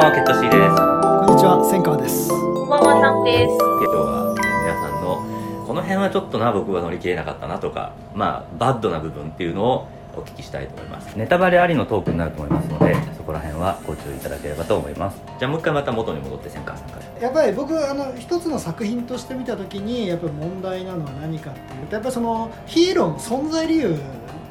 ばんは、ケットシーです。こんにちは、千川です。こんばんは、さんです。今日は、えー皆さんの、この辺はちょっとな、僕は乗り切れなかったなとか、まあ、バッドな部分っていうのをお聞きしたいと思います。ネタバレありのトークになると思いますので、そこら辺はご注意いただければと思います。じゃあ、もう一回また元に戻って、千川さんから。やっぱり僕あの一つの作品として見た時にやっぱり問題なのは何かっていうとやっぱりそのヒーローの存在理由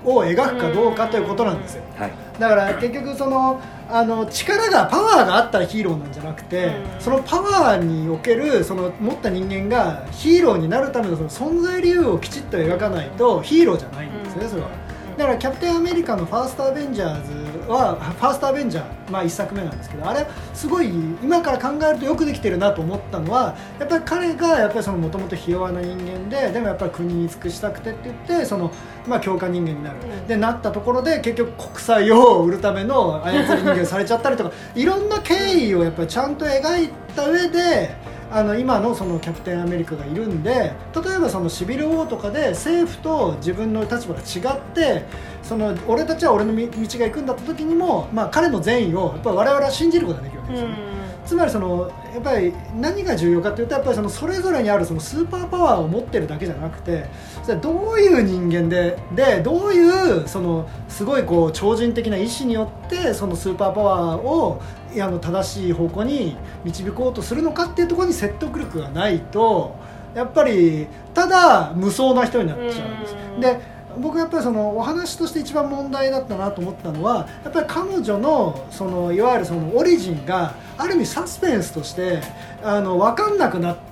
を描くかどうかということなんですよはい。だから結局そのあの力がパワーがあったらヒーローなんじゃなくて、うんそのパワーにおけるその持った人間がヒーローになるためのその存在理由をきちっと描かないとヒーローじゃないんですよね、それは。だからキャプテンアメリカのファーストアベンジャーズはファーストアベンジャー、まあ、1作目なんですけどあれすごい今から考えるとよくできてるなと思ったのはやっぱり彼がやっぱりそのもともとひ弱な人間ででもやっぱり国に尽くしたくてって言ってその、まあ、強化人間になる、うん。でなったところで結局国債を売るための 操り人間されちゃったりとかいろんな経緯をやっぱりちゃんと描いた上であの今のそのキャプテンアメリカがいるんで例えばそのシビル・ウォーとかで政府と自分の立場が違ってその俺たちは俺の道が行くんだった時にも、まあ、彼の善意をやっぱ我々は信じることができるわけですよね。つまりそのやっぱり何が重要かというとやっぱりそのそれぞれにあるそのスーパーパワーを持ってるだけじゃなくてそれはどういう人間ででどういうそのすごいこう超人的な意志によってそのスーパーパワーをあの正しい方向に導こうとするのかっていうところに説得力がないとやっぱりただ無双な人になっちゃうんです。うんで僕やっぱりそのお話として一番問題だったなと思ったのはやっぱり彼女のそのいわゆるそのオリジンがある意味サスペンスとしてあの分かんなくなって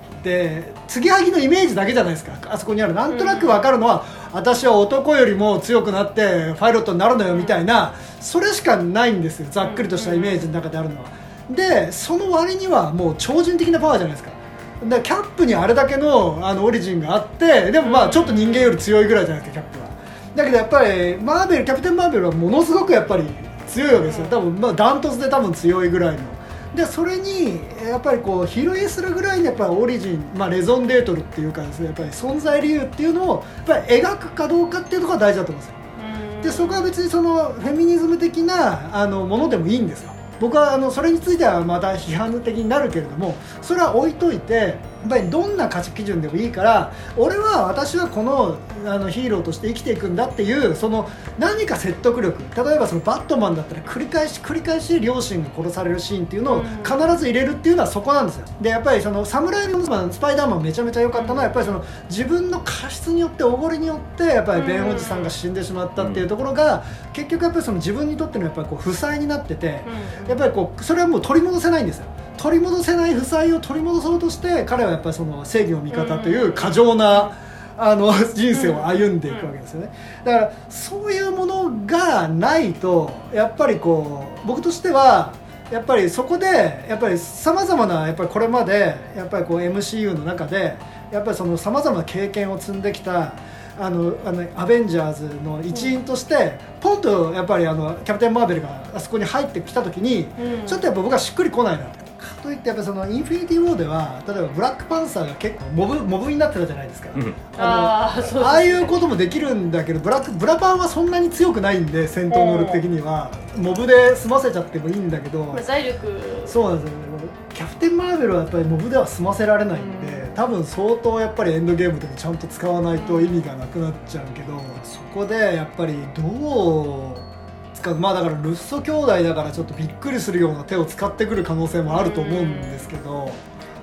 継ぎはぎのイメージだけじゃないですか。あそこにある。なんとなく分かるのは、私は男よりも強くなってファイロットになるのよみたいなそれしかないんですよ。ざっくりとしたイメージの中であるのは。でその割にはもう超人的なパワーじゃないですか。だからキャップにあれだけのあのオリジンがあってでもまあちょっと人間より強いぐらいじゃないですかキャップは。だけどやっぱりマーベルキャプテン・マーベルはものすごくやっぱり強いわけですよ。多分まあダントツで多分強いぐらいの。でそれにやっぱりこう比類するぐらいにやっぱりオリジン、まあ、レゾンデートルっていうかですねやっぱり存在理由っていうのをやっぱり描くかどうかっていうところが大事だと思うんですよ。でそこは別にそのフェミニズム的なあのものでもいいんですよ。僕はあのそれについてはまた批判的になるけれどもそれは置いといてやっぱりどんな価値基準でもいいから俺は私はこのあのヒーローとして生きていくんだっていうその何か説得力。例えばそのバットマンだったら繰り返し繰り返し両親が殺されるシーンっていうのをうん。必ず入れるっていうのはそこなんですよ。でやっぱりその侍のスパイダーマンめちゃめちゃ良かったのはやっぱりその自分の過失によっておごりによってやっぱりベンおじさんが死んでしまったっていうところが結局やっぱりその自分にとってのやっぱりこう負債になっててやっぱりこうそれはもう取り戻せないんですよ取り戻せない負債を取り戻そうとして彼はやっぱりその正義の味方という過剰なあの人生を歩んでいくわけですよね。だからそういうものがないとやっぱりこう僕としてはやっぱりそこでやっぱりさまざまなやっぱりこれまでやっぱりこう MCU の中でやっぱりそのさまざまな経験を積んできたあのあのアベンジャーズの一員として、ポンとやっぱりあのキャプテン・マーベルがあそこに入ってきた時に、うん。ちょっとやっぱ僕はしっくりこないなかといってやっぱそのインフィニティ・ウォーでは例えばブラックパンサーが結構モブモブになってたじゃないですか、うん。あのあーそうですね。ああいうこともできるんだけどブラックブラパンはそんなに強くないんで戦闘能力的には。モブで済ませちゃってもいいんだけど、まあ財力。そうなんですよ。キャプテン・マーベルはやっぱりモブでは済ませられないんで、うん。多分相当やっぱりエンドゲームでもちゃんと使わないと意味がなくなっちゃうけど、そこでやっぱりどう使う。まあだからルッソ兄弟だからちょっとびっくりするような手を使ってくる可能性もあると思うんですけど、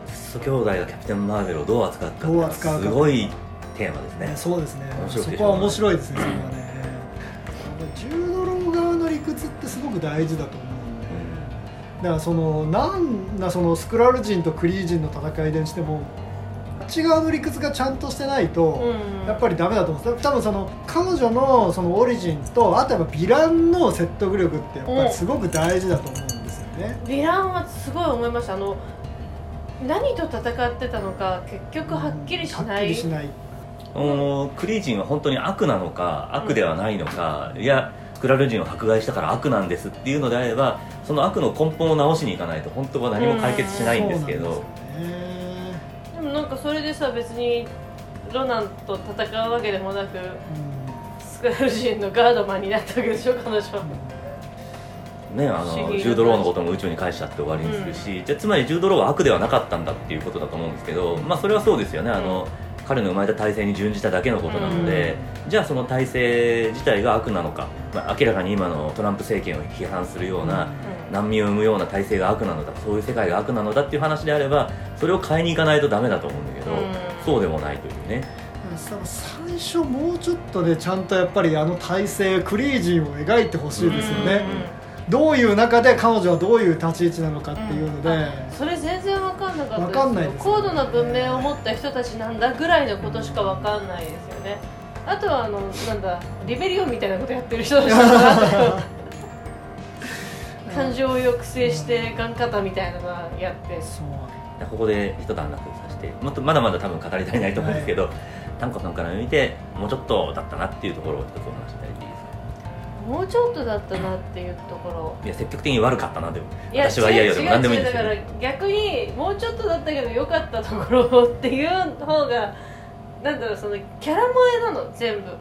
クソ兄弟がキャプテン・マーベルをどう扱うかってどう扱うかすごいテーマですね。ね、そうですね。そこは面白いですねそれはね。柔道論側の理屈ってすごく大事だと思うんで、だからそのなんなそのスクラル人とクリー人の戦いでしても内側の理屈がちゃんとしてないと、うん。やっぱりダメだと思うんです。多分その彼女のそのオリジンとあとやっぱヴィランの説得力ってやっぱりすごく大事だと思うんですよね、ヴィランはすごい思いました。あの何と戦ってたのか結局はっきりしない。りしない。おクリー人は本当に悪なのか悪ではないのか、いやスクラル人を迫害したから悪なんですっていうのであればその悪の根本を直しにいかないと本当は何も解決しないんですけど、そうなんかそれでさ別にロナンと戦うわけでもなくうん。スクラル人のガードマンになったわけでしょ彼女はね、あのジュード・ローのことも宇宙に返しちゃって終わりにするし、じゃあつまりジュード・ローは悪ではなかったんだっていうことだと思うんですけど、まあ、それはそうですよね。あの、彼の生まれた体制に準じただけのことなので、じゃあその体制自体が悪なのか、まあ、明らかに今のトランプ政権を批判するような、難民を生むような体制が悪なのだそういう世界が悪なのだっていう話であればそれを変えに行かないとダメだと思うんだけど、うん。そうでもないというね。最初もうちょっとでちゃんとやっぱりあの体制クリージンを描いてほしいですよね、どういう中で彼女はどういう立ち位置なのかっていうので、あそれ全然分かんなかったわかんないです高度な文明を持った人たちなんだぐらいのことしか分かんないですよね。あとはあのなんだリベリオンみたいなことやってる人たちなんだ。なと感情を抑制してガン肩みたいなのがやって。そう。ここで一段落させてもっとまだまだ多分語り足りないと思うんですけど、丹子さんから見てもうちょっとだったなっていうところを一つお話しもうちょっとだったなっていうところ。いや積極的に悪かったなでも。いや私は嫌よでも何でもいいんですよ、から逆にもうちょっとだったけど良かったところっていう方がなんだろうそのキャラ萌えなの全部。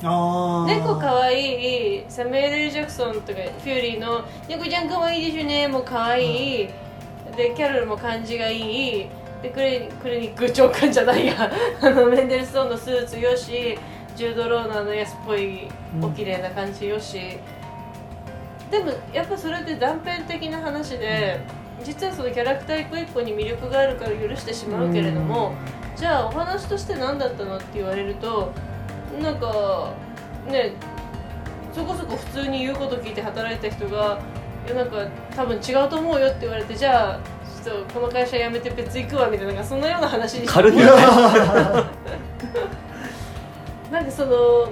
猫かわいいサミュエル・ジャクソンとかフューリーの「猫ちゃんかわいいでしょね」もかわい。い、でキャロルも感じがいい。でクリクリニック長官じゃないや。あのメンデルストーンのスーツよしジュード・ローナーの安っぽいお綺麗な感じよし、でもやっぱそれって断片的な話で、実はそのキャラクター一個一個に魅力があるから許してしまうけれども、じゃあお話として何だったのって言われるとなんかねそこそこ普通に言うこと聞いて働いた人が「いやなんか多分違うと思うよ」って言われてじゃあちょっとこの会社辞めて別行くわみたいななんかそんなような話に軽いよその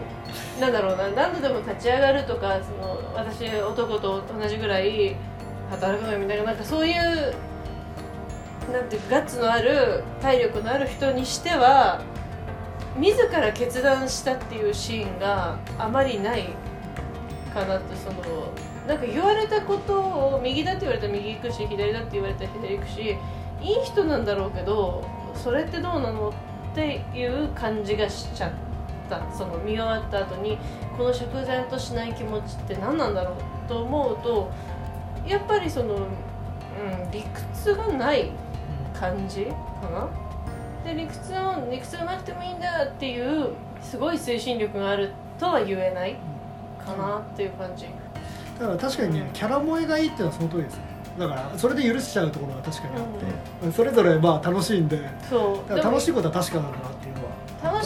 なんだろうな何度でも立ち上がるとかその私男と同じぐらい働くのよみたいななんかそういうなんていうガッツのある体力のある人にしては自ら決断したっていうシーンがあまりないかなとそのなんか言われたことを右だって言われたら右行くし左だって言われたら左行くしいい人なんだろうけどそれってどうなのっていう感じがしちゃって。たその見終わった後にこの釈然としない気持ちって何なんだろうと思うとやっぱりその、うん、理屈がない感じかな。で理屈を理屈がなくてもいいんだっていうすごい推進力があるとは言えないかなっていう感じ、だから確かにねキャラ萌えがいいっていうのはその通りですね。だからそれで許しちゃうところは確かにあって、それぞれまあ楽しいんでそう。楽しいでことは確かなんだなっていうのは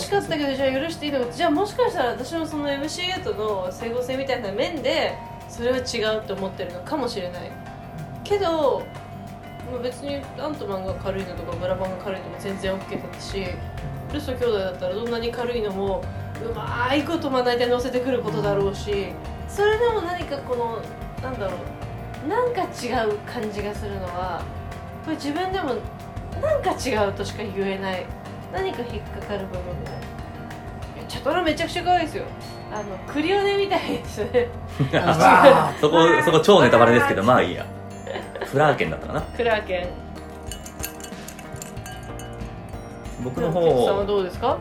しかったけどじゃあ許していいのかじゃあもしかしたら私のその MCA との整合性みたいな面でそれは違うって思ってるのかもしれない。けどまあ別にアントマンが軽いのとかブラバンが軽いのも全然 OK だったしルソ兄弟だったらどんなに軽いのもうまいことまな板に乗せてくることだろうしそれでも何かこのなんだろうなんか違う感じがするのはこれ自分でもなんか違うとしか言えない何か引っかかる部分がチャトラめちゃくちゃ可愛いですよ。あのクリオネみたいですねあ そこそこ超ネタバレですけどまあいいや。フラーケンだったかな。クラーケン。僕のケンさんは方どうですか？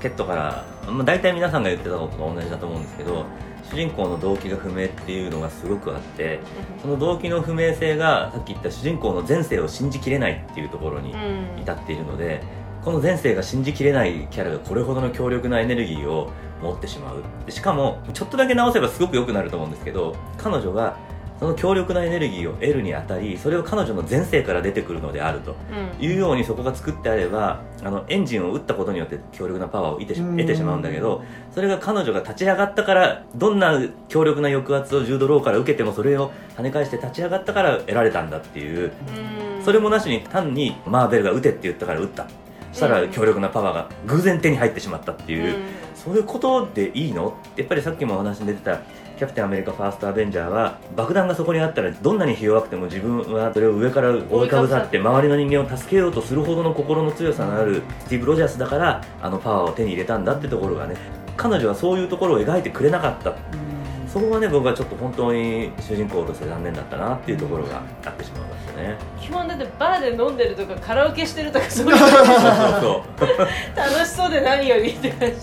ケットから、まあ、大体皆さんが言ってたことと同じだと思うんですけど主人公の動機が不明っていうのがすごくあってその動機の不明性がさっき言った主人公の前世を信じきれないっていうところにうん。至っているのでこの前世が信じきれないキャラがこれほどの強力なエネルギーを持ってしまう。でしかもちょっとだけ直せばすごく良くなると思うんですけど彼女がその強力なエネルギーを得るにあたりそれを彼女の前世から出てくるのであると。うん。いうようにそこが作ってあればあのエンジンを打ったことによって強力なパワーを得てしうん。得てしまうんだけどそれが彼女が立ち上がったからどんな強力な抑圧をジュード・ローから受けてもそれを跳ね返して立ち上がったから得られたんだっていう。うん。それもなしに単にマーベルが打てって言ったから打ったしたら強力なパワーが偶然手に入ってしまったっていう、そういうことでいいの？やっぱりさっきもお話に出てたキャプテンアメリカファーストアベンジャーは爆弾がそこにあったらどんなに弱くても自分はそれを上から覆いかぶさって周りの人間を助けようとするほどの心の強さのあるスティーブ・ロジャースだからあのパワーを手に入れたんだってところがね彼女はそういうところを描いてくれなかったそこがね僕はちょっと本当に主人公として残念だったなっていうところがあってしまいましたね。基本だってバーで飲んでるとかカラオケしてるとかそういうそうそうそう楽しそうで何よりって感じ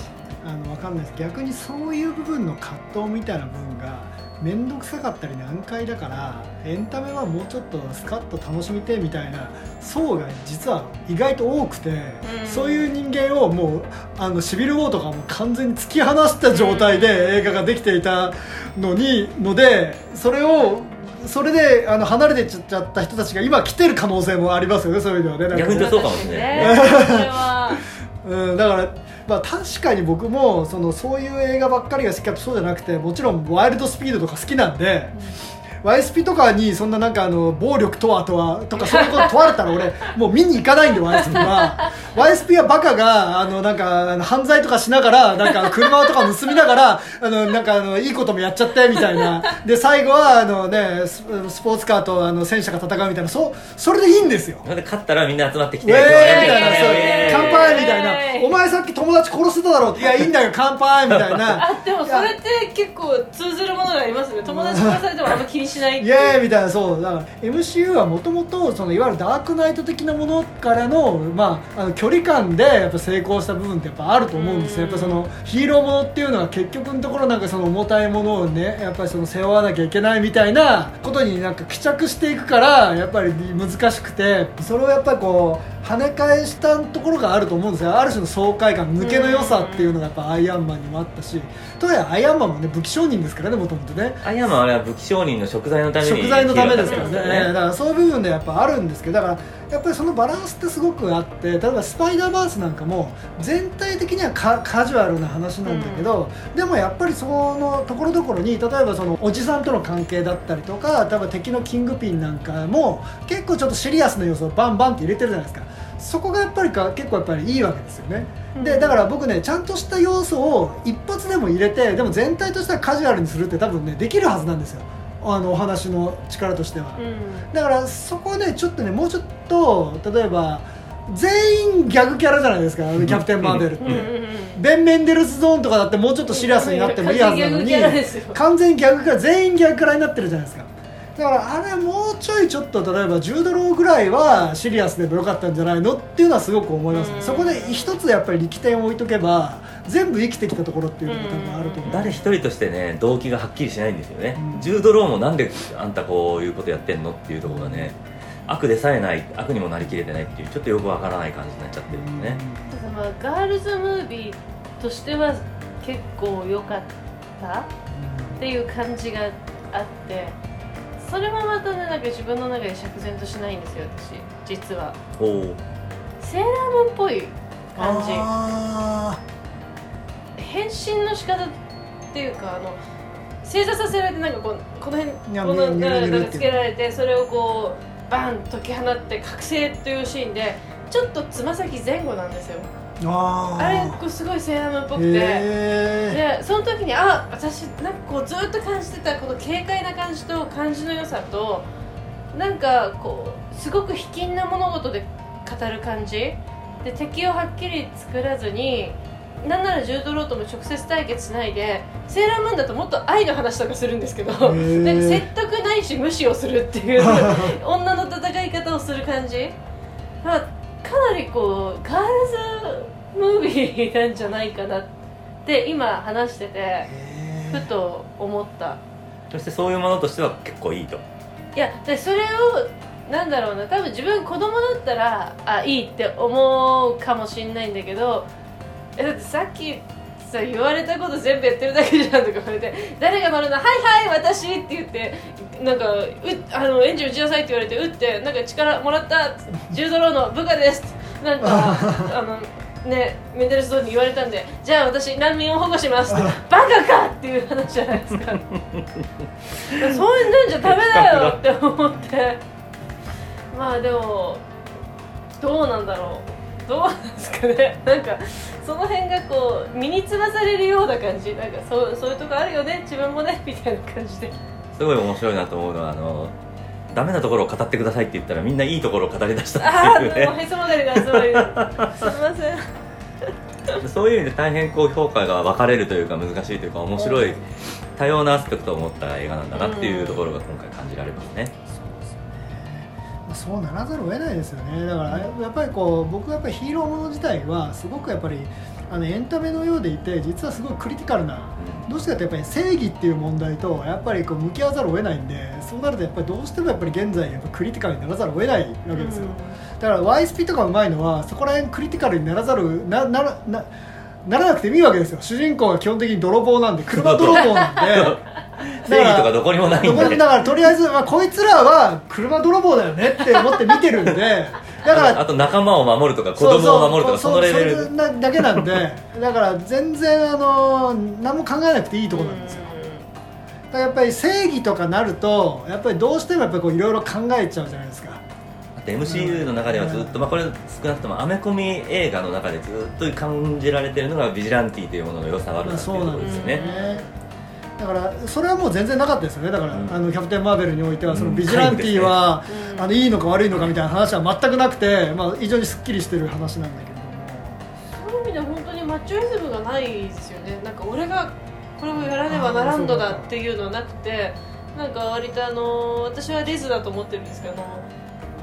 あのわかんないです。逆にそういう部分の葛藤みたいな部分が面倒くさかったり難解だからエンタメはもうちょっとスカッと楽しみてみたいな層が実は意外と多くて、うん。そういう人間をもうあのシビル・ウォーとかも完全に突き放した状態で映画ができていたのにのでそれをそれであの離れてっちゃった人たちが今来てる可能性もありますよねそういうのはね逆にそうかもしれないねそれは。うん、だから、まあ、確かに僕もそのそういう映画ばっかりが好きかとそうじゃなくてもちろんワイルドスピードとか好きなんで、うん。スピとかにそんななんかあの暴力とはとはとかそういうこと問われたら俺 もう見に行かないんでワイスピは。ワイスピはバカがあのなんか犯罪とかしながらなんか車とか盗みながら あのなんかあのいいこともやっちゃってみたいな。で最後はあの、ね、ススポーツカーとあの戦車が戦うみたいな。そそれでいいんですよ。で勝ったらみんな集まってきウてェーイみたいな。乾杯みたいな。お前さっき友達殺してただろ。ういやいいんだよ乾杯みたいな。あでもそれって結構通ずるものがありますね。友達殺されてもあんま気にしないイエーイみたいなそう。だから MCU はもともとそのいわゆるダークナイト的なものからの,、まあ、あの距離感でやっぱ成功した部分ってやっぱあると思うんですよ。やっぱそのヒーローものっていうのは結局のところなんかその重たいものをねやっぱりその背負わなきゃいけないみたいなことになんか帰着していくからやっぱり難しくて。それをやっぱりこう跳ね返したところがあると思うんですよ。ある種の爽快感抜けの良さっていうのがやっぱアイアンマンにもあったし。とはいえアイアンマンもね武器商人ですからねもともとね。アイアンマンはあれは武器商人の食材のために食材のためですからね。ヒーローだからそういう部分でやっぱあるんですけどだからやっぱりそのバランスってすごくあって例えばスパイダーバースなんかも全体的にはカカジュアルな話なんだけど、でもやっぱりそのところどころに例えばそのおじさんとの関係だったりとか例えば敵のキングピンなんかも結構ちょっとシリアスな要素をバンバンって入れてるじゃないですかそこがやっぱりか結構やっぱりいいわけですよね。でだから僕ねちゃんとした要素を一発でも入れてでも全体としてはカジュアルにするって多分ねできるはずなんですよ。あのお話の力としては、うん。だからそこねちょっとねもうちょっと例えば全員ギャグキャラじゃないですかキャプテン・マーベルって、うんうんうんベン・メンデルスゾーンとかだってもうちょっとシリアスになってもいいはずなのに完全ギャグキ全員ギャグキャラになってるじゃないですかだからあれもうちょいちょっと例えば10ドローぐらいはシリアスでもよかったんじゃないのっていうのはすごく思いますね。うん。そこで一つやっぱり力点を置いとけば全部生きてきたところっていうのが多分あると思う。誰一人としてね動機がはっきりしないんですよね、うん。ジュードローもなんであんたこういうことやってんのっていうところがね悪でさえない悪にもなりきれてないっていうちょっとよくわからない感じになっちゃってるんですね、ただまあガールズムービーとしては結構良かったっていう感じがあってそれもまたねなんか自分の中で釈然としないんですよ私。実は。おおセーラームーンっぽい感じ。あ変身の仕方っていうかあの正座させられてなんかこうこの辺このなんかつけられてそれをこうバン解き放って覚醒というシーンでちょっとつま先前後なんですよ。ーあー。あれこうすごいセーラームーンっぽくて。へでその時にあ私なんかこうずっと感じてたこの軽快な感じと感じの良さとなんかこうすごく卑近な物事で語る感じ。で敵をはっきり作らずになんならジュードローとも直接対決しないでセーラームーンだともっと愛の話とかするんですけど。なんかー説得ないし無視をするっていう 女の戦い方をする感じ、まあ、りこうガールズムービーなんじゃないかなって今話しててふと思った。そしてそういうものとしては結構いいと。いやでそれをなんだろうな多分自分子供だったらあいいって思うかもしんないんだけどえだってさっきさ言われたこと全部やってるだけじゃんとか言われて誰が乗るのはいはい私って言ってなんかうあのエンジン打ちなさいって言われて打ってなんか力もらった10ドローの部下ですなんか あのねメンデルスゾーンに言われたんでじゃあ私難民を保護しますってバカかっていう話じゃないですか。そういうんじゃダメだよって思って。まあでもどうなんだろう。どうなんですかね。なんかその辺がこう身につまされるような感じ。なんかそうそういうとこあるよね。自分もね。みたいな感じで。すごい面白いなと思うのはあのダメなところを語ってくださいって言ったらみんないいところを語り出したああっていうね。へそすみません。そういう意味で大変こう評価が分かれるというか難しいというか面白い多様なアスペクトを持った映画なんだなっていうところが今回感じられますね、そうならざるを得ないですよね。だからやっぱりこう僕はやっぱりヒーローもの自体はすごくやっぱりあのエンタメのようでいて実はすごいクリティカルなどうしてかってやっぱり正義っていう問題とやっぱりこう向き合わざるを得ないんでそうなるとやっぱりどうしてもやっぱり現在やっぱクリティカルにならざるを得ないわけですよ、だから YSP とかうまいのはそこら辺クリティカルにならざるなならなならなくてもいいわけですよ。主人公は基本的に泥棒なんで 車泥棒なんで。正義とかどこにもないんで。だからとりあえず、まあ、こいつらは車泥棒だよねって思って見てるんでだからあと仲間を守るとか子供を守るとかそのレベル。だけなんで だから全然あの何も考えなくていいところなんですよ。だからやっぱり正義とかなるとやっぱりどうしてもやっぱりいろいろ考えちゃうじゃないですか。あと MCU の中ではずっと、まあ、これ少なくともアメコミ映画の中でずっと感じられてるのがビジランティというものの良さがあるなっていうところですよね、だからそれはもう全然なかったですよね。だから、うん。あのキャプテン・マーベルにおいてはそのうんビジランティは、うん。あのいいのか悪いのかみたいな話は全くなくて、まあ、非常にすっきりしてる話なんだけれど。もそういう意味では本当にマッチョイズムがないですよね。なんか俺がこれをやらねばならんのだっていうのはなくてなんか割とあの私はレズだと思ってるんですけど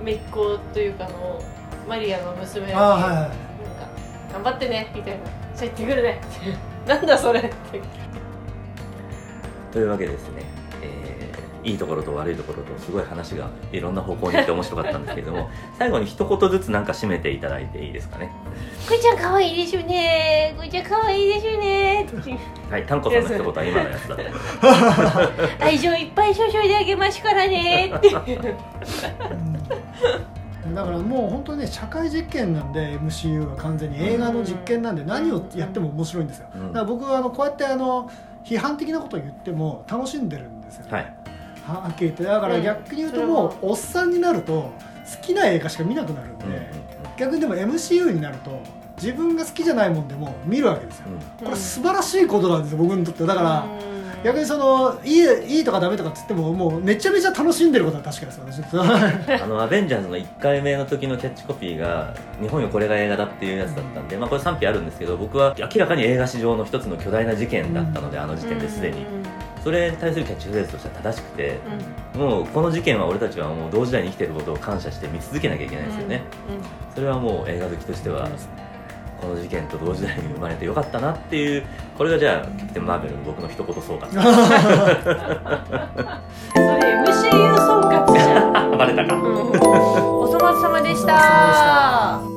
姪っ子というかあのマリアの娘にはいなんか頑張ってねみたいな。じゃあ行ってくるねなんだそれってというわけでですね、えーいいところと悪いところとすごい話がいろんな方向に行って面白かったんですけれども 最後に一言ずつなんか締めていただいていいですかね？こいちゃん可愛いですよね。こいちゃん可愛いですよね。はい丹子さんの一言は今のやつだ愛情いっぱい注いであげますからね。だからもう本当にね社会実験なんで MCU は完全に映画の実験なんで何をやっても面白いんですよ、うん。だから僕はあのこうやってあの批判的なことを言っても楽しんでるんですよ、ね。はい。ははっきり言って。だから逆に言うとうんもうおっさんになると好きな映画しか見なくなるんで、うん。うん逆にでも MCU になると自分が好きじゃないもんでも見るわけですよ、うん。これ素晴らしいことなんですよ僕にとってだから、逆にそのいいいいとかダメとかっつってももうめちゃめちゃ楽しんでることは確かです私あのアベンジャーズの1回目の時のキャッチコピーが日本よこれが映画だっていうやつだったんで、まあ、これ賛否あるんですけど僕は明らかに映画史上の一つの巨大な事件だったので、あの時点ですでに。それに対するキャッチフレーズとしては正しくて。もうこの事件は俺たちはもう同時代に生きてることを感謝して見続けなきゃいけないですよね、それはもう映画好きとしてはこの事件と同時代に生まれてよかったなっていうこれがじゃあキャプテン・マーベルの僕の一言総括。それ MCU 総括じゃん。バレたか、お粗末様でした。